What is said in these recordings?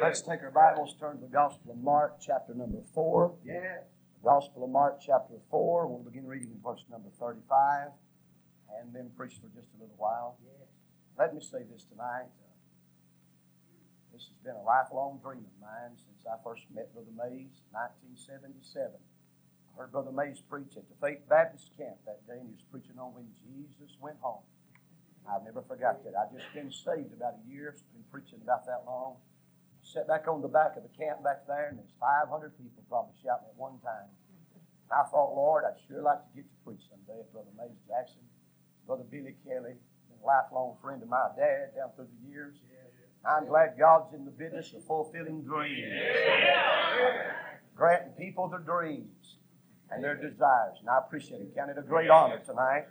Let's take our Bibles, turn to the Gospel of Mark, chapter number 4. Yeah. Gospel of Mark, chapter 4. We'll begin reading in verse number 35 and then preach for just a little while. Let me say this tonight. Uh, this has been a lifelong dream of mine since I first met Brother Mays in 1977. I heard Brother Mays preach at the Faith Baptist camp that day, and he was preaching on when Jesus went home. I've never forgot that. I've just been saved about a year, been preaching about that long. Sat back on the back of the camp back there, and there's 500 people probably shouting at one time. And I thought, Lord, I'd sure like to get to preach someday at Brother Mays Jackson, Brother Billy Kelly, a lifelong friend of my dad down through the years. I'm glad God's in the business of fulfilling dreams. Granting people their dreams and their desires. And I appreciate it. Count it a great honor tonight.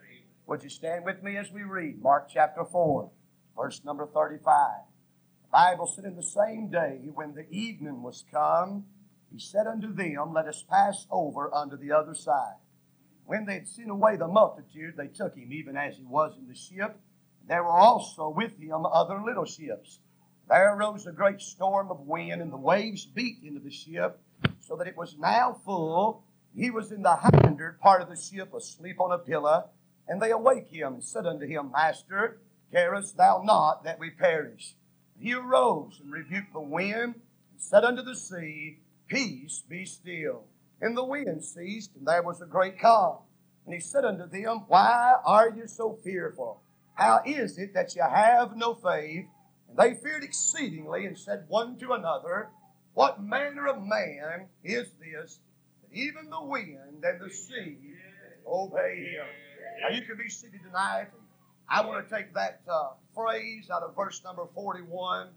Would you stand with me as we read Mark chapter 4, verse number 35? Bible said, In the same day when the evening was come, he said unto them, Let us pass over unto the other side. When they had sent away the multitude, they took him, even as he was in the ship. There were also with him other little ships. There arose a great storm of wind, and the waves beat into the ship, so that it was now full. He was in the hinder part of the ship, asleep on a pillow. And they awake him and said unto him, Master, carest thou not that we perish? He arose and rebuked the wind and said unto the sea, Peace, be still. And the wind ceased, and there was a great calm. And he said unto them, Why are you so fearful? How is it that you have no faith? And they feared exceedingly and said one to another, What manner of man is this, that even the wind and the sea obey him? Now, you can be seated tonight. I want to take that uh, phrase out of verse number 41.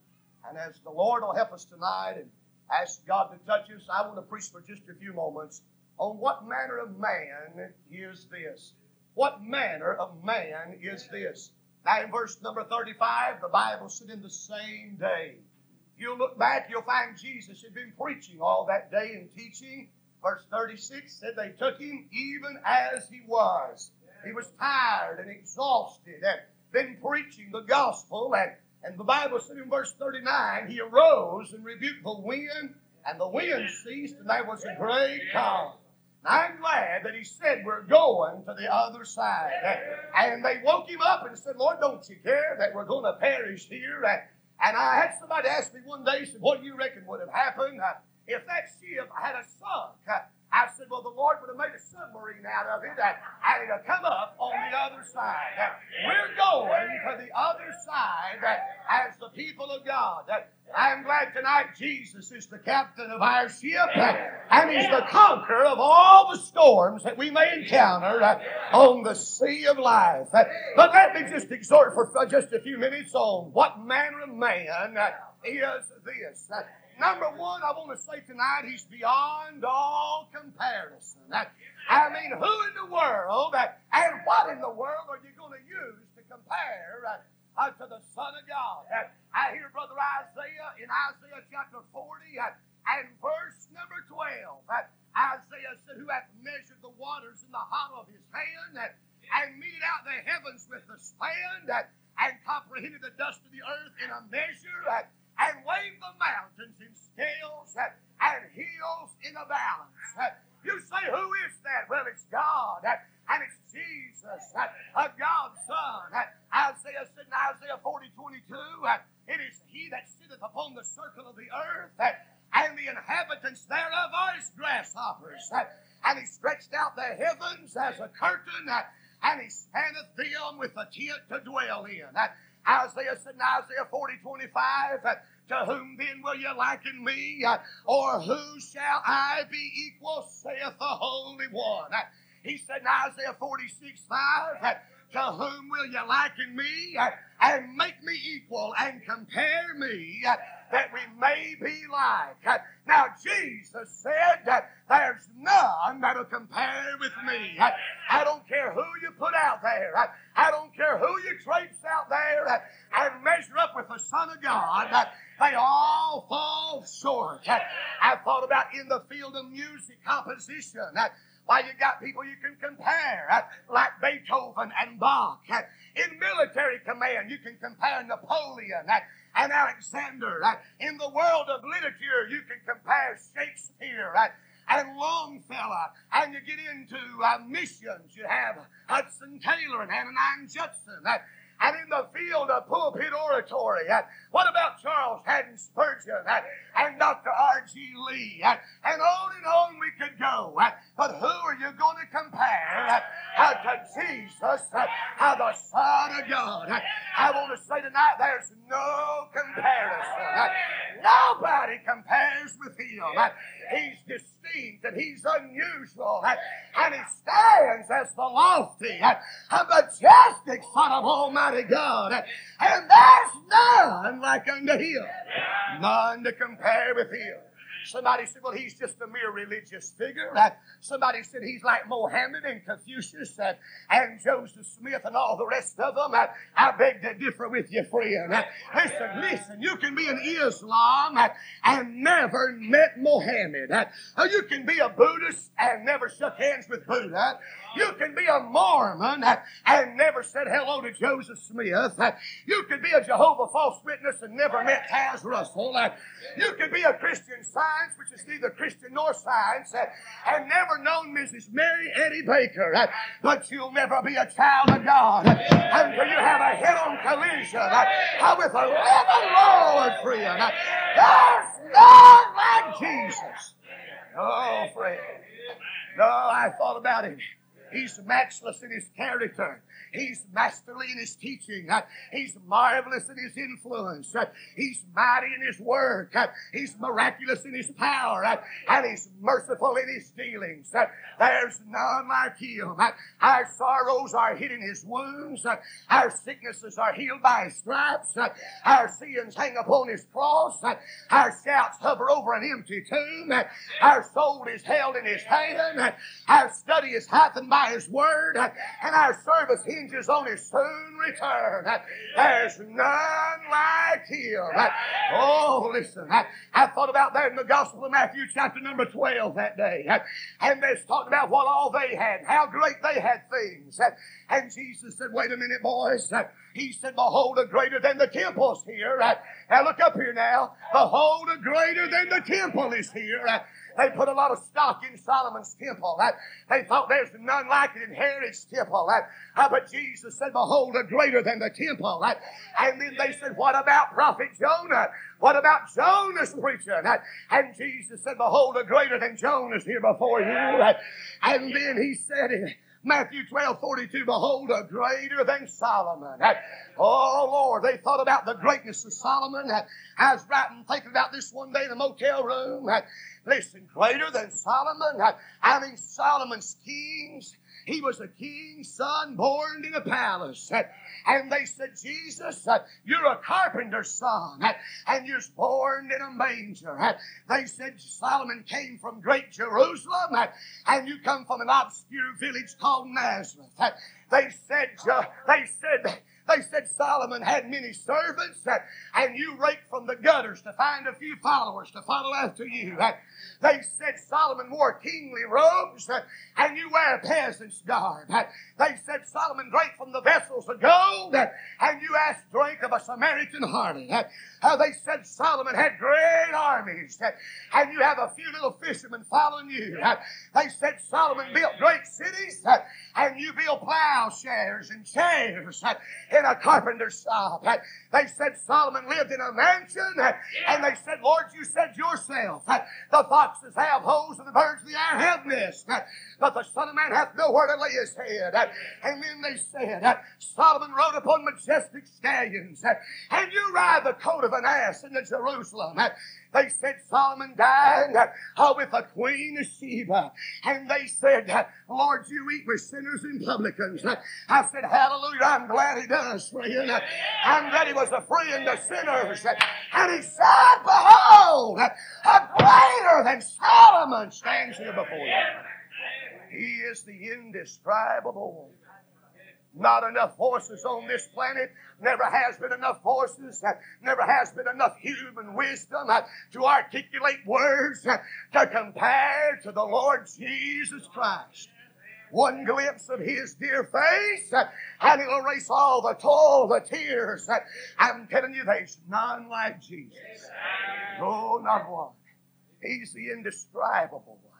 And as the Lord will help us tonight and ask God to touch us, I want to preach for just a few moments on what manner of man is this. What manner of man is this? Now, in verse number 35, the Bible said, In the same day. If you look back, you'll find Jesus had been preaching all that day and teaching. Verse 36 said they took him even as he was. He was tired and exhausted and been preaching the gospel. And, and the Bible said in verse 39, he arose and rebuked the wind, and the wind ceased, and there was a great calm. I'm glad that he said we're going to the other side. And they woke him up and said, Lord, don't you care that we're going to perish here? And I had somebody ask me one day, said, What do you reckon would have happened uh, if that ship had a sunk? Uh, I said, Well, the Lord would have made a submarine out of it and it come up on the other side. We're going to the other side as the people of God. I'm glad tonight Jesus is the captain of our ship and He's the conqueror of all the storms that we may encounter on the sea of life. But let me just exhort for just a few minutes on what manner of man is this. Number one, I want to say tonight, he's beyond all comparison. I mean, who in the world and what in the world are you going to use to compare uh, to the Son of God? I hear Brother Isaiah in Isaiah chapter 40 and verse number 12. Isaiah said, Who hath measured the waters in the hollow of his hand and meted out the heavens with the span and comprehended the dust of the earth in a measure weighed the mountains in scales and hills in a balance. You say, who is that? Well, it's God, and it's Jesus, a God's Son. Isaiah said in Isaiah 40, 22, it is He that sitteth upon the circle of the earth, and the inhabitants thereof are as grasshoppers. And He stretched out the heavens as a curtain, and He spanneth them with a tent to dwell in. Isaiah said in Isaiah 40, 25, To whom then will you liken me? Or who shall I be equal, saith the Holy One? He said in Isaiah 46, 5, To whom will you liken me? And make me equal and compare me that we may be like. Now, Jesus said that there's none that'll compare with me. I don't care who you put out there. I don't care who you traipse out there and measure up with the Son of God. They all fall short. I've thought about in the field of music composition. Why, you got people you can compare, like Beethoven and Bach. In military command, you can compare Napoleon and Alexander. In the world of literature, you can compare Shakespeare and Longfellow, and you get into uh, missions. You have Hudson Taylor and Adoniram Judson. And in the field of pulpit oratory. Uh, what about Charles Haddon Spurgeon and Dr. R.G. Lee? And on and on we could go. But who are you going to compare to Jesus, the Son of God? I want to say tonight there's no comparison. Nobody compares with him. He's distinct and he's unusual. And he stands as the lofty and majestic Son of Almighty God. And there's none like unto him. None to compare with him. Somebody said, well, he's just a mere religious figure. Somebody said he's like Mohammed and Confucius and Joseph Smith and all the rest of them. I beg to differ with you, friend. Listen, listen, you can be an Islam and never met Mohammed. Uh, you can be a Buddhist and never shook hands with Buddha. You can be a Mormon and never said hello to Joseph Smith. You could be a Jehovah false witness and never met Taze Russell. You could be a Christian science, which is neither Christian nor science, and never known Mrs. Mary Eddy Baker. But you'll never be a child of God until you have a head-on collision with a living Lord, friend. There's none like Jesus. Oh, friend. No, I thought about him. He's matchless in his character. He's masterly in his teaching. He's marvelous in his influence. He's mighty in his work. He's miraculous in his power. And he's merciful in his dealings. There's none like him. Our sorrows are hid in his wounds. Our sicknesses are healed by his stripes. Our sins hang upon his cross. Our shouts hover over an empty tomb. Our soul is held in his hand. Our study is heightened by his word. And our service hinges on his soon return. There's none like him. Oh, listen. I thought about that in the Gospel of Matthew, chapter number 12 that day. And they talked about what all they had, how great they had things. And Jesus said, Wait a minute, boys. He said, Behold, a greater than the temple's here. Now look up here now. Behold, a greater than the temple is here. They put a lot of stock in Solomon's temple. They thought there's none like it in Herod's temple. Uh, but Jesus said, Behold, a greater than the temple. And then they said, What about prophet Jonah? What about Jonah's preaching? And Jesus said, Behold, a greater than Jonah's here before you. And then he said, Matthew 12, 42, behold, a greater than Solomon. Oh, Lord, they thought about the greatness of Solomon. I was writing, thinking about this one day in the motel room. Listen, greater than Solomon. I mean, Solomon's kings. He was a king's son born in a palace. And they said, Jesus, you're a carpenter's son, and you're born in a manger. They said, Solomon came from great Jerusalem, and you come from an obscure village called Nazareth. They said, they said, they said Solomon had many servants, uh, and you raked from the gutters to find a few followers to follow after you. Uh, they said Solomon wore kingly robes, uh, and you wear a peasant's garb. They said Solomon drank from the vessels of gold, and you asked drink of a Samaritan harlot. They said Solomon had great armies, and you have a few little fishermen following you. They said Solomon built great cities, and you build plowshares and chairs in a carpenter's shop. They said Solomon lived in a mansion, and they said, Lord, you said yourself, the foxes have holes and the birds of the air have nests, but the Son of Man hath nowhere to lay his head. And then they said, Solomon rode upon majestic stallions, and you ride the coat of an ass into Jerusalem. They said Solomon died uh, with a queen of Sheba. And they said, Lord, you eat with sinners and publicans. I said, Hallelujah, I'm glad he does, friend. I'm glad he was a friend of sinners. And he said, Behold, a greater than Solomon stands here before you. He is the indescribable not enough horses on this planet. Never has been enough horses. Never has been enough human wisdom to articulate words to compare to the Lord Jesus Christ. one glimpse of his dear face, and it'll erase all the toil, the tears. I'm telling you, there's none like Jesus. No, not one. He's the indescribable one.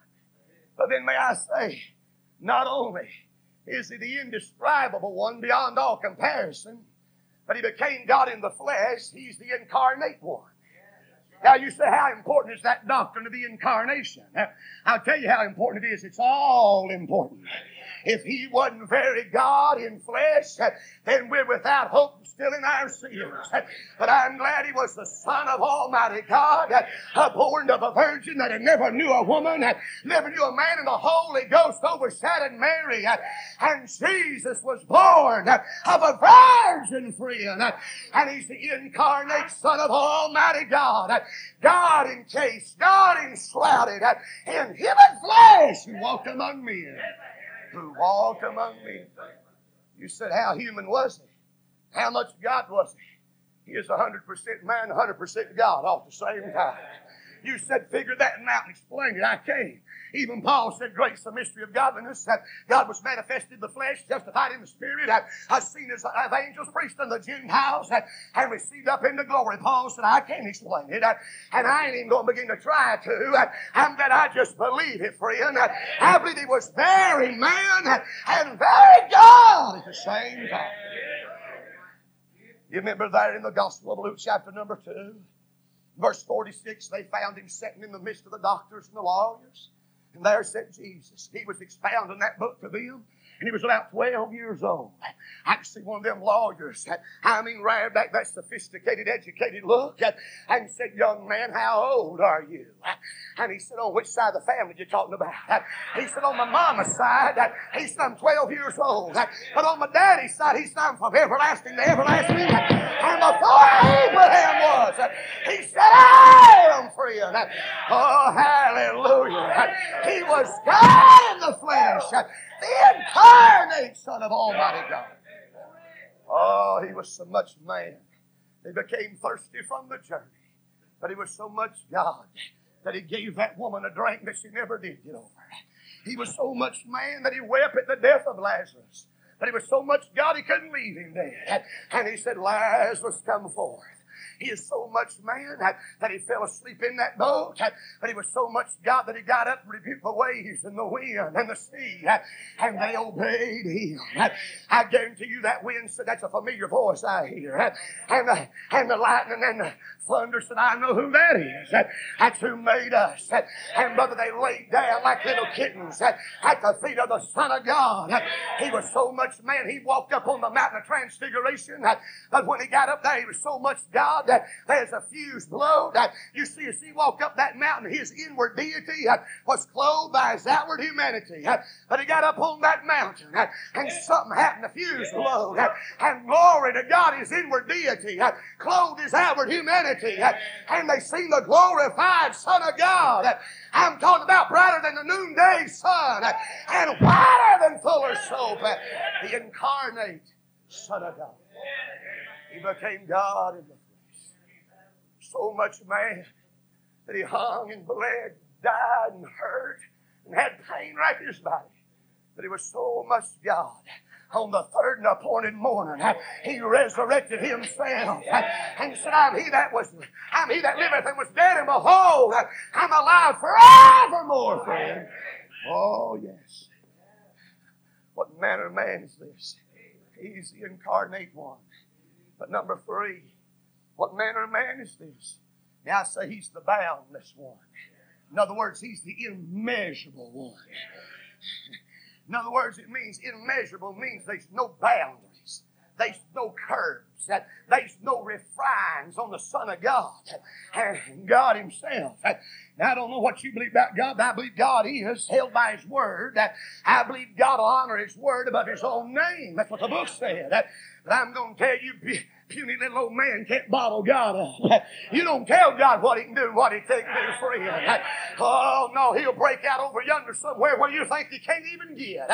But then may I say, not only is he the indescribable one beyond all comparison, but he became God in the flesh. He's the incarnate one. Now you say, how important is that doctrine of the incarnation? I'll tell you how important it is. It's all important. If he wasn't very God in flesh, then we're without hope still in our sins. But I'm glad he was the Son of Almighty God, uh, born of a virgin that never knew a woman, never knew a man, and the Holy Ghost overshadowed Mary. And Jesus was born of a virgin, friend. And he's the incarnate Son of Almighty God. God in encased, God in enshrouded in human flesh who walked among men who walked among men. You said, How human was he? How much God was he? He is 100% man, 100% God all at the same time. You said, Figure that out and explain it. I can't. Even Paul said, Grace, the mystery of godliness, that God was manifested in the flesh, justified in the spirit, that I've seen as of angels preached in the Gentiles, that, and received up into glory. Paul said, I can't explain it, uh, and I ain't even going to begin to try to. Uh, I'm that I just believe it, friend. Uh, I believe he was very man and very God at the same time. You remember there in the Gospel of Luke, chapter number 2, verse 46, they found him sitting in the midst of the doctors and the lawyers. And there sat Jesus. He was expounding that book to them. And he was about 12 years old. I could see one of them lawyers, I mean, right back that sophisticated, educated look, and said, Young man, how old are you? And he said, On which side of the family you talking about? He said, On my mama's side, he said, I'm 12 years old. But on my daddy's side, he said, I'm from everlasting to everlasting. And before Abraham was, he said, I am free. Oh, hallelujah. He was God in the flesh the incarnate Son of Almighty God. Oh, he was so much man. He became thirsty from the journey. But he was so much God that he gave that woman a drink that she never did get over. He was so much man that he wept at the death of Lazarus. But he was so much God he couldn't leave him dead. And he said, Lazarus, come forth. He is so much man that, he fell asleep in that boat, but he was so much God that he got up and rebuked the waves and the wind and the sea, and they obeyed him. I guarantee you that wind said, That's a familiar voice I hear. And the, and the lightning and the thunder said, I know who that is. That's who made us. And brother, they laid down like little kittens at the feet of the Son of God. He was so much man, he walked up on the mountain of transfiguration, but when he got up there, he was so much God there's a fuse blow that you see as he walked up that mountain, his inward deity uh, was clothed by his outward humanity. Uh, but he got up on that mountain uh, and something happened, the fuse glowed. And glory to God, his inward deity clothed his outward humanity. And they seen the glorified Son of God. I'm talking about brighter than the noonday sun and whiter than fuller soap. The incarnate Son of God. He became God in the so much man that he hung and bled, died and hurt, and had pain right in his body. But he was so much God on the third and appointed morning, he resurrected himself and said, I'm he that was, I'm he that liveth and was dead, and behold, I'm alive forevermore, friend. Oh, yes. What manner of man is this? He's the incarnate one. But number three, what manner of man is this? Now I say he's the boundless one. In other words, he's the immeasurable one. In other words, it means immeasurable means there's no boundaries. There's no curves. There's no refines on the Son of God. And God Himself. Now, I don't know what you believe about God, but I believe God is held by His Word. I believe God will honor His Word above His own name. That's what the book said. But I'm going to tell you, puny little old man can't bottle God up. You don't tell God what He can do what He can't do for you. Oh, no, He'll break out over yonder somewhere where you think He can't even get.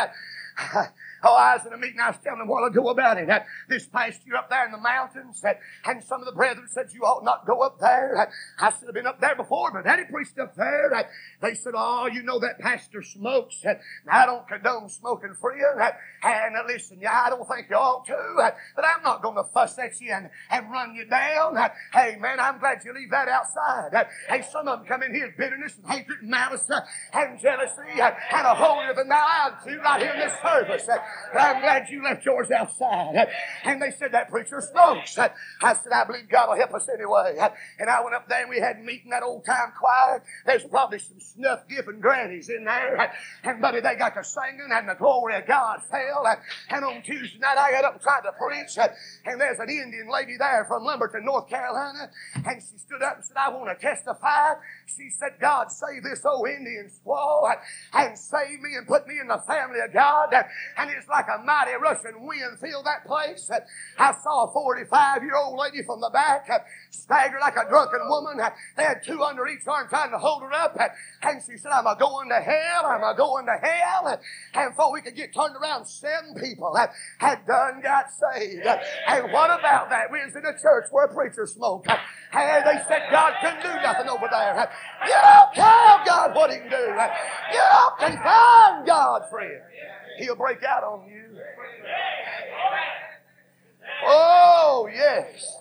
Oh, I was in a meeting, I was telling a while ago about it. This past year up there in the mountains, and some of the brethren said, You ought not go up there. I should have been up there before, but Daddy preached up there. They said, Oh, you know that pastor smokes. I don't condone smoking for you. And uh, listen, yeah, I don't think you ought to, but I'm not going to fuss at you and, and run you down. Hey, man, I'm glad you leave that outside. Hey, some of them come in here bitterness and hatred and malice uh, and jealousy uh, and a holier than thou attitude right here in this service. I'm glad you left yours outside. And they said that preacher smokes. I said, I believe God will help us anyway. And I went up there and we had a meeting that old time choir. There's probably some snuff giving grannies in there. And buddy, they got to singing and the glory of God fell. And on Tuesday night I got up and tried to preach. And there's an Indian lady there from Lumberton, North Carolina. And she stood up and said, I want to testify. She said, God save this old Indian squaw and save me and put me in the family of God. And it's like a mighty rushing wind filled that place. I saw a 45 year old lady from the back uh, stagger like a drunken woman. They had two under each arm trying to hold her up. And she said, I'm a going to hell. I'm a going to hell. And before we could get turned around, seven people had done got saved. And what about that? We was in a church where a preacher smoked. And they said God couldn't do nothing over there. You don't tell God what he can do. You don't find God, friend. He'll break out on you. Oh, yes.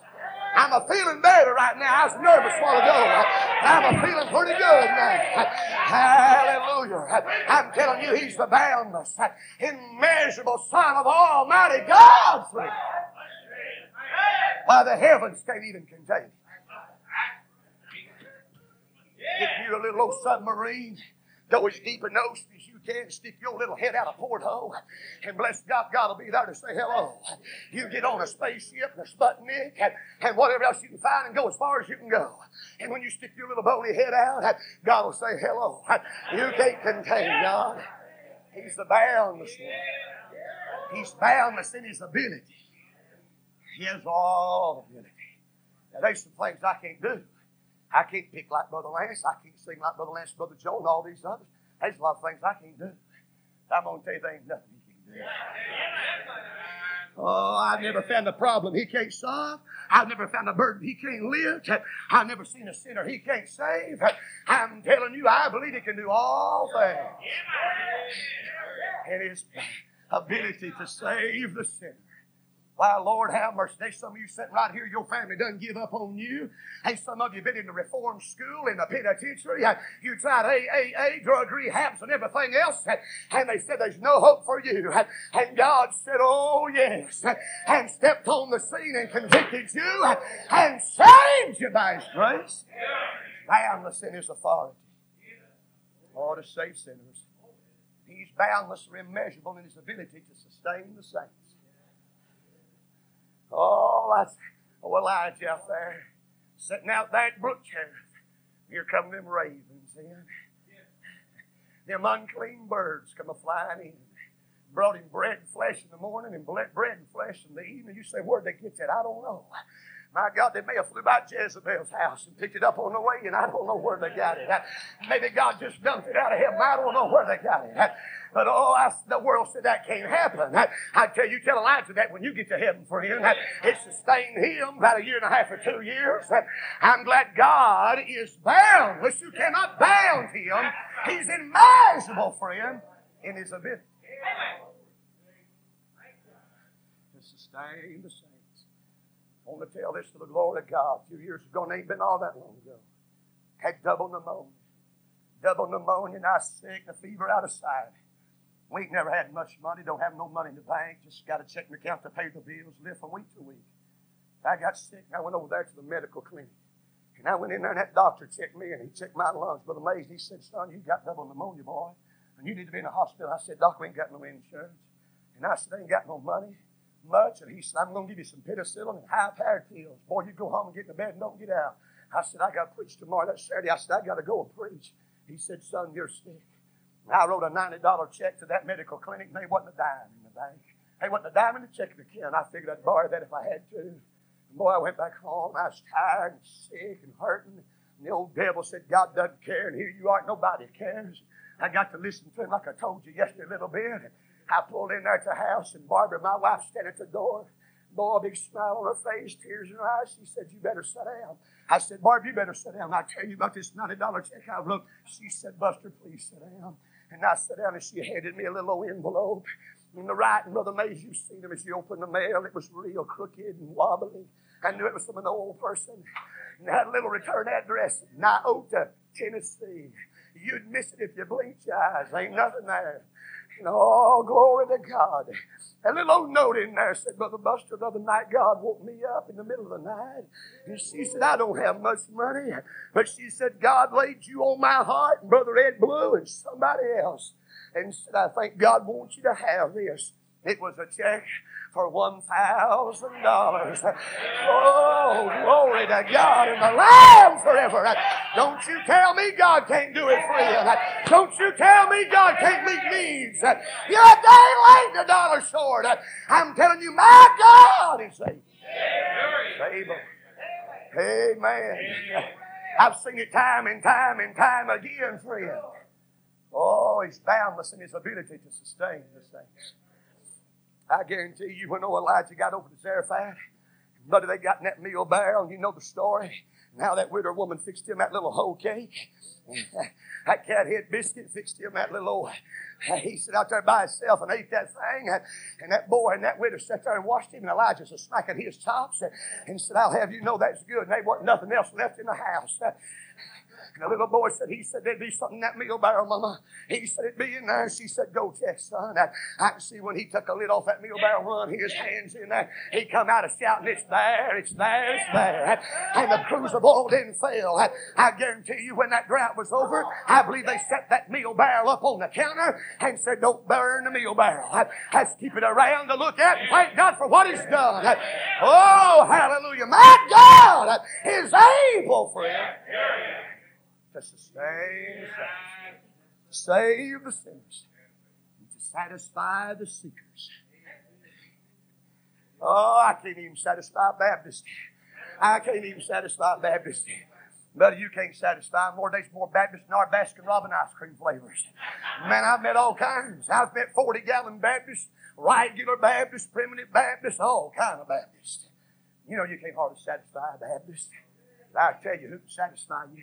I'm a feeling better right now. I was nervous a while ago. I'm a feeling pretty good now. Hallelujah. I'm telling you, He's the boundless, immeasurable Son of Almighty God. Why the heavens can't even contain. Get you a little old submarine Go as deep the ocean as you can. Stick your little head out a porthole. And bless God, God will be there to say hello. You get on a spaceship and a Sputnik and, and whatever else you can find and go as far as you can go. And when you stick your little bony head out, God will say hello. You can't contain God. He's the boundless one. He's boundless in his ability. He has all ability. Now, there's some things I can't do. I can't pick like Brother Lance. I can't sing like Brother Lance, Brother Joe, and all these others. There's a lot of things I can't do. I'm going to tell you there ain't nothing he can do. Oh, I've never found a problem he can't solve. I've never found a burden he can't lift. I've never seen a sinner he can't save. I'm telling you, I believe he can do all things. And his ability to save the sinner why, Lord, have mercy. There's some of you sitting right here, your family doesn't give up on you. Hey, some of you been in the reform school, in the penitentiary. You tried AAA, drug rehabs, and everything else, and they said there's no hope for you. And God said, Oh, yes, and stepped on the scene and convicted you and saved you by His grace. Boundless in His authority. Oh, to save sinners. He's boundless immeasurable in His ability to sustain the saints. Oh, that's oh, Elijah out there sitting out that at Brook Cherith. Here come them ravens in. Them unclean birds come a flying in. Brought him bread and flesh in the morning and bread and flesh in the evening. You say, where'd they get that? I don't know. My God, they may have flew by Jezebel's house and picked it up on the way, and I don't know where they got it. Maybe God just dumped it out of heaven. I don't know where they got it. But oh, I, the world said that can't happen. I, I tell you, tell Elijah that when you get to heaven, friend, it sustained him about a year and a half or two years. I'm glad God is bound. Wish you cannot bound him. He's immeasurable, friend, in his ability to sustain the same. I want to tell this to the glory of God. A few years ago, and ain't been all that long ago. Had double pneumonia. Double pneumonia, and I sick, a fever out of sight. We ain't never had much money, don't have no money in the bank, just got a checking account to pay the bills, live from week to week. I got sick, I went over there to the medical clinic. And I went in there, and that doctor checked me, and he checked my lungs. But amazed, he said, Son, you got double pneumonia, boy, and you need to be in the hospital. I said, Doc, we ain't got no insurance. And I said, I ain't got no money much. And he said, I'm going to give you some penicillin and high powered pills. Boy, you go home and get in the bed and don't get out. I said, I got to preach tomorrow. That's Saturday. I said, I got to go and preach. He said, Son, you're sick. I wrote a $90 check to that medical clinic, and they wasn't a dime in the bank. They wasn't a dime in the checking account. I figured I'd borrow that if I had to. And boy, I went back home. I was tired and sick and hurting. And the old devil said, God doesn't care, and here you are, nobody cares. I got to listen to him like I told you yesterday a little bit. I pulled in there at the house, and Barbara, my wife, standing at the door. Boy, a big smile on her face, tears in her eyes. She said, You better sit down. I said, Barb, you better sit down. I'll tell you about this $90 check I wrote. She said, Buster, please sit down. And I sat down and she handed me a little envelope. In the writing, Brother Mays, you've seen him as you opened the mail. It was real crooked and wobbly. I knew it was from an old person. And had a little return address, Niota, Tennessee. You'd miss it if you blinked your eyes. Ain't nothing there. And oh, glory to God. A little old note in there said, Brother Buster, the other night God woke me up in the middle of the night. And she said, I don't have much money. But she said, God laid you on my heart, and Brother Ed Blue, and somebody else. And said, I think God wants you to have this. It was a check for $1,000. Oh, glory to God and the Lamb forever. Don't you tell me God can't do it for you. Don't you tell me God can't meet needs. You're a day late, a dollar short. I'm telling you, my God is able. Able. Amen. I've seen it time and time and time again, friend. Oh, he's boundless in his ability to sustain the saints. I guarantee you, when old Elijah got over to Zarephath, buddy, they got in that meal barrel, you know the story. Now that widow woman fixed him that little hoe cake. that cat head biscuit fixed him that little old. He sat out there by himself and ate that thing. And that boy and that widow sat there and watched him. And Elijah was smacking his chops and said, I'll have you know that's good. And there wasn't nothing else left in the house. And the little boy said, he said, there'd be something in that meal barrel, Mama. He said, it'd be in there. She said, go check, son. I, I can see when he took a lid off that meal barrel, run his hands in there. He come out of shouting, it's there, it's there, it's there. And the oil didn't fail. I guarantee you when that drought was over, I believe they set that meal barrel up on the counter and said, don't burn the meal barrel. Let's keep it around to look at and thank God for what he's done. Oh, hallelujah. My God is able, friend to sustain the save the sinners, and to satisfy the seekers. Oh, I can't even satisfy Baptist. I can't even satisfy Baptist. But you can't satisfy more. There's more Baptist than our Baskin Robin ice cream flavors. Man, I've met all kinds. I've met 40 gallon Baptists, regular Baptists, primitive Baptists, all kind of Baptists. You know, you can't hardly satisfy a Baptist. I tell you who can satisfy you.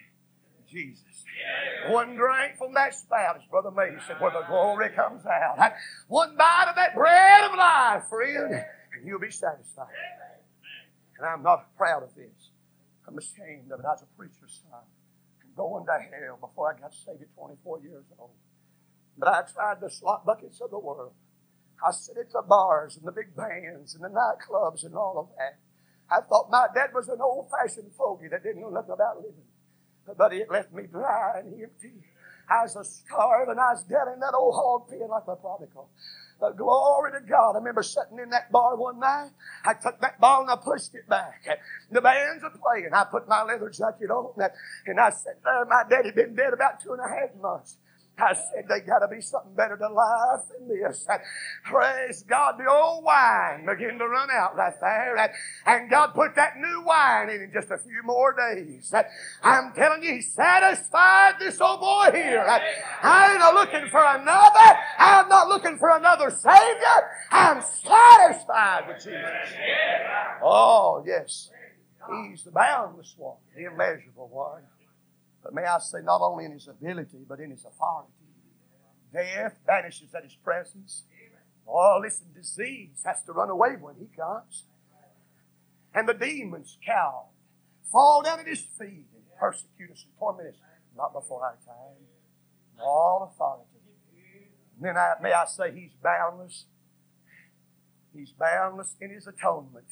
Jesus. One drink from that spout, as Brother May said, where the glory comes out. One bite of that bread of life, friend, and you'll be satisfied. And I'm not proud of this. I'm ashamed of it. I was a preacher's son. Going to hell before I got saved at 24 years old. But I tried the slot buckets of the world. I sit at the bars and the big bands and the nightclubs and all of that. I thought my dad was an old fashioned fogey that didn't know nothing about living. But it left me dry and empty. I was a starving. I was dead in that old hog pen like a prodigal. But glory to God. I remember sitting in that bar one night. I took that ball and I pushed it back. The bands are playing. I put my leather jacket on and I said, there, my daddy been dead about two and a half months. I said, they got to be something better to life than this. Praise God. The old wine began to run out right there. And God put that new wine in in just a few more days. I'm telling you, He satisfied this old boy here. I ain't looking for another. I'm not looking for another Savior. I'm satisfied with Jesus. Oh, yes. He's the boundless one, the immeasurable one. But may I say, not only in his ability, but in his authority. Death vanishes at his presence. Oh, listen, disease has to run away when he comes. And the demons cow, fall down at his feet and persecute us and torment us. Not before our time. All authority. And then I, may I say, he's boundless. He's boundless in his atonement.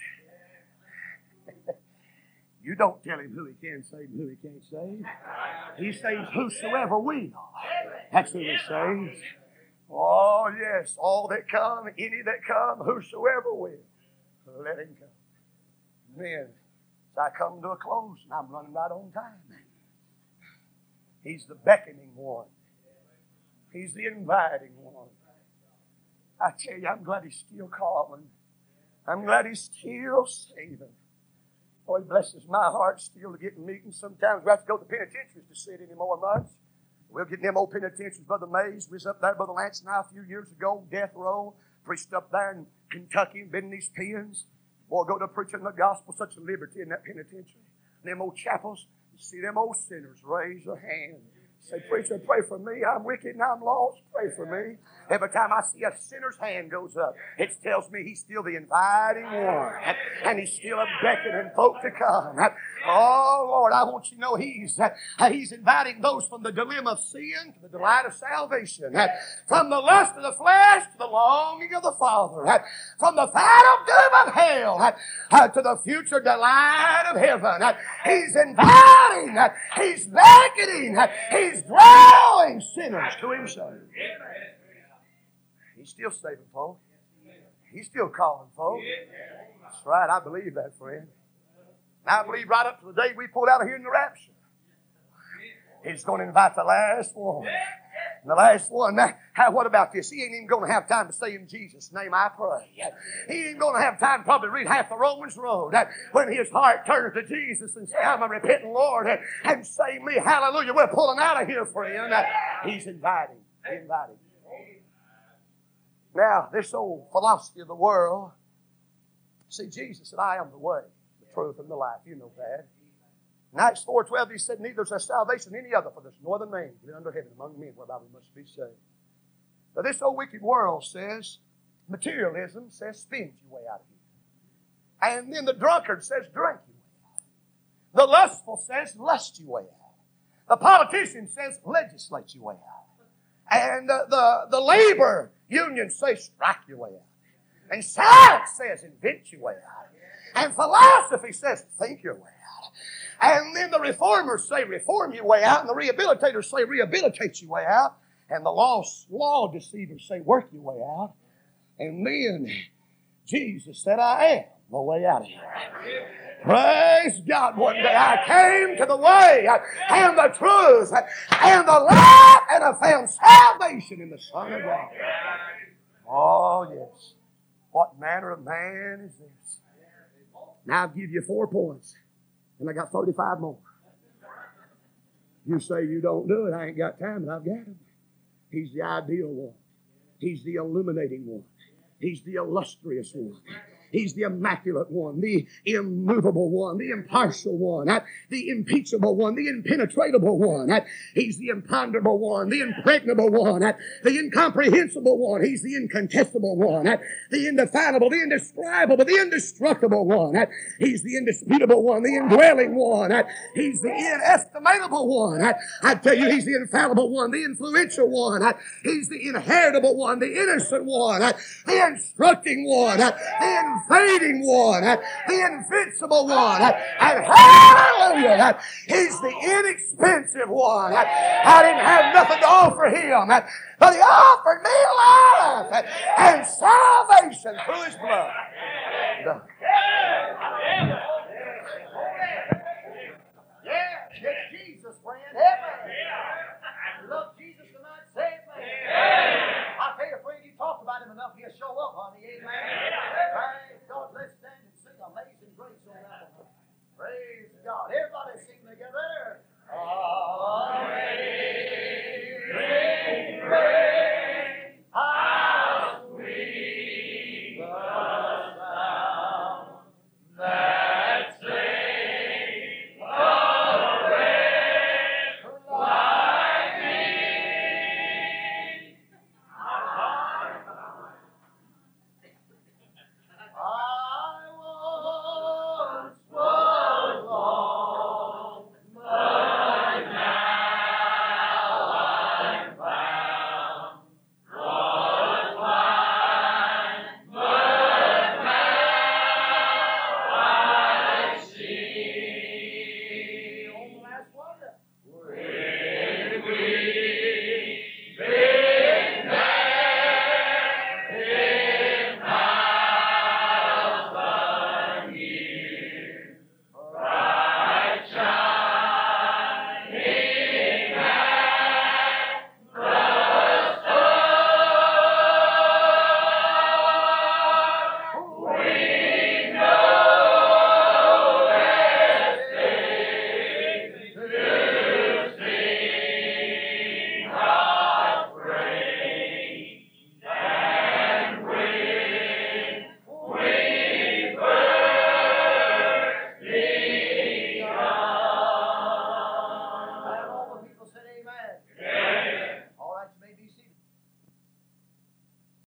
You don't tell him who he can save and who he can't save. He saves whosoever will. That's who he saves. Oh, yes, all that come, any that come, whosoever will, let him come. Then, as I come to a close, and I'm running right on time. He's the beckoning one. He's the inviting one. I tell you, I'm glad he's still calling. I'm glad he's still saving. Oh, Boy, blesses my heart still to get in meetings. Sometimes we have to go to penitentiaries to sit anymore much. We'll get in them old penitentiaries, Brother Mays. We was up there, Brother Lance and I, a few years ago, death row. Preached up there in Kentucky, been in these pens. Boy, go to preaching the gospel, such a liberty in that penitentiary. Them old chapels, you see them old sinners raise their hand Say, preacher, pray for me. I'm wicked and I'm lost. Pray for me. Every time I see a sinner's hand goes up, it tells me he's still the inviting one. And he's still beckoning folk to come. Oh, Lord, I want you to know he's, he's inviting those from the dilemma of sin to the delight of salvation. From the lust of the flesh to the longing of the Father. From the final doom of hell to the future delight of heaven. He's inviting. He's beckoning. He's He's drawing sinners to Himself. He's still saving folks. He's still calling folks. That's right. I believe that, friend. And I believe right up to the day we pull out of here in the rapture. He's going to invite the last one. And the last one, how, what about this? He ain't even going to have time to say in Jesus' name I pray. He ain't going to have time to probably read half the Romans Road uh, when his heart turns to Jesus and say, I'm a repentant Lord uh, and save me. Hallelujah. We're pulling out of here, friend. Uh, he's inviting. Inviting. Now, this old philosophy of the world, see, Jesus said, I am the way, the truth, and the life. You know that. In Acts 4.12, he said, Neither is there salvation any other, for there's no other name given under heaven among men whereby we must be saved. Now, this old wicked world says, materialism says, spend your way out of here. And then the drunkard says, drink your way out. The lustful says, lust your way out. The politician says, legislate your way out. And uh, the, the labor union says, strike your way out. And science says, invent your way out. And philosophy says, think your way out. And then the reformers say, reform your way out. And the rehabilitators say, rehabilitate your way out. And the law, law deceivers say, work your way out. And then Jesus said, I am the way out of here. Praise God. One day I came to the way and the truth and the light and I found salvation in the Son of God. Oh, yes. What manner of man is this? Now I'll give you four points and I got 35 more. You say you don't do it, I ain't got time, but I've got him. He's the ideal one. He's the illuminating one. He's the illustrious one. He's the immaculate one, the immovable one, the impartial one, the impeachable one, the impenetrable one. He's the imponderable one, the impregnable one, the incomprehensible one. He's the incontestable one, the indefinable, the indescribable, the indestructible one. He's the indisputable one, the indwelling one. He's the inestimable one. I tell you, he's the infallible one, the influential one. He's the inheritable one, the innocent one, the instructing one, the invading one, the invincible one, and hallelujah, he's the inexpensive one. I didn't have nothing to offer him, but he offered me life and salvation through his blood.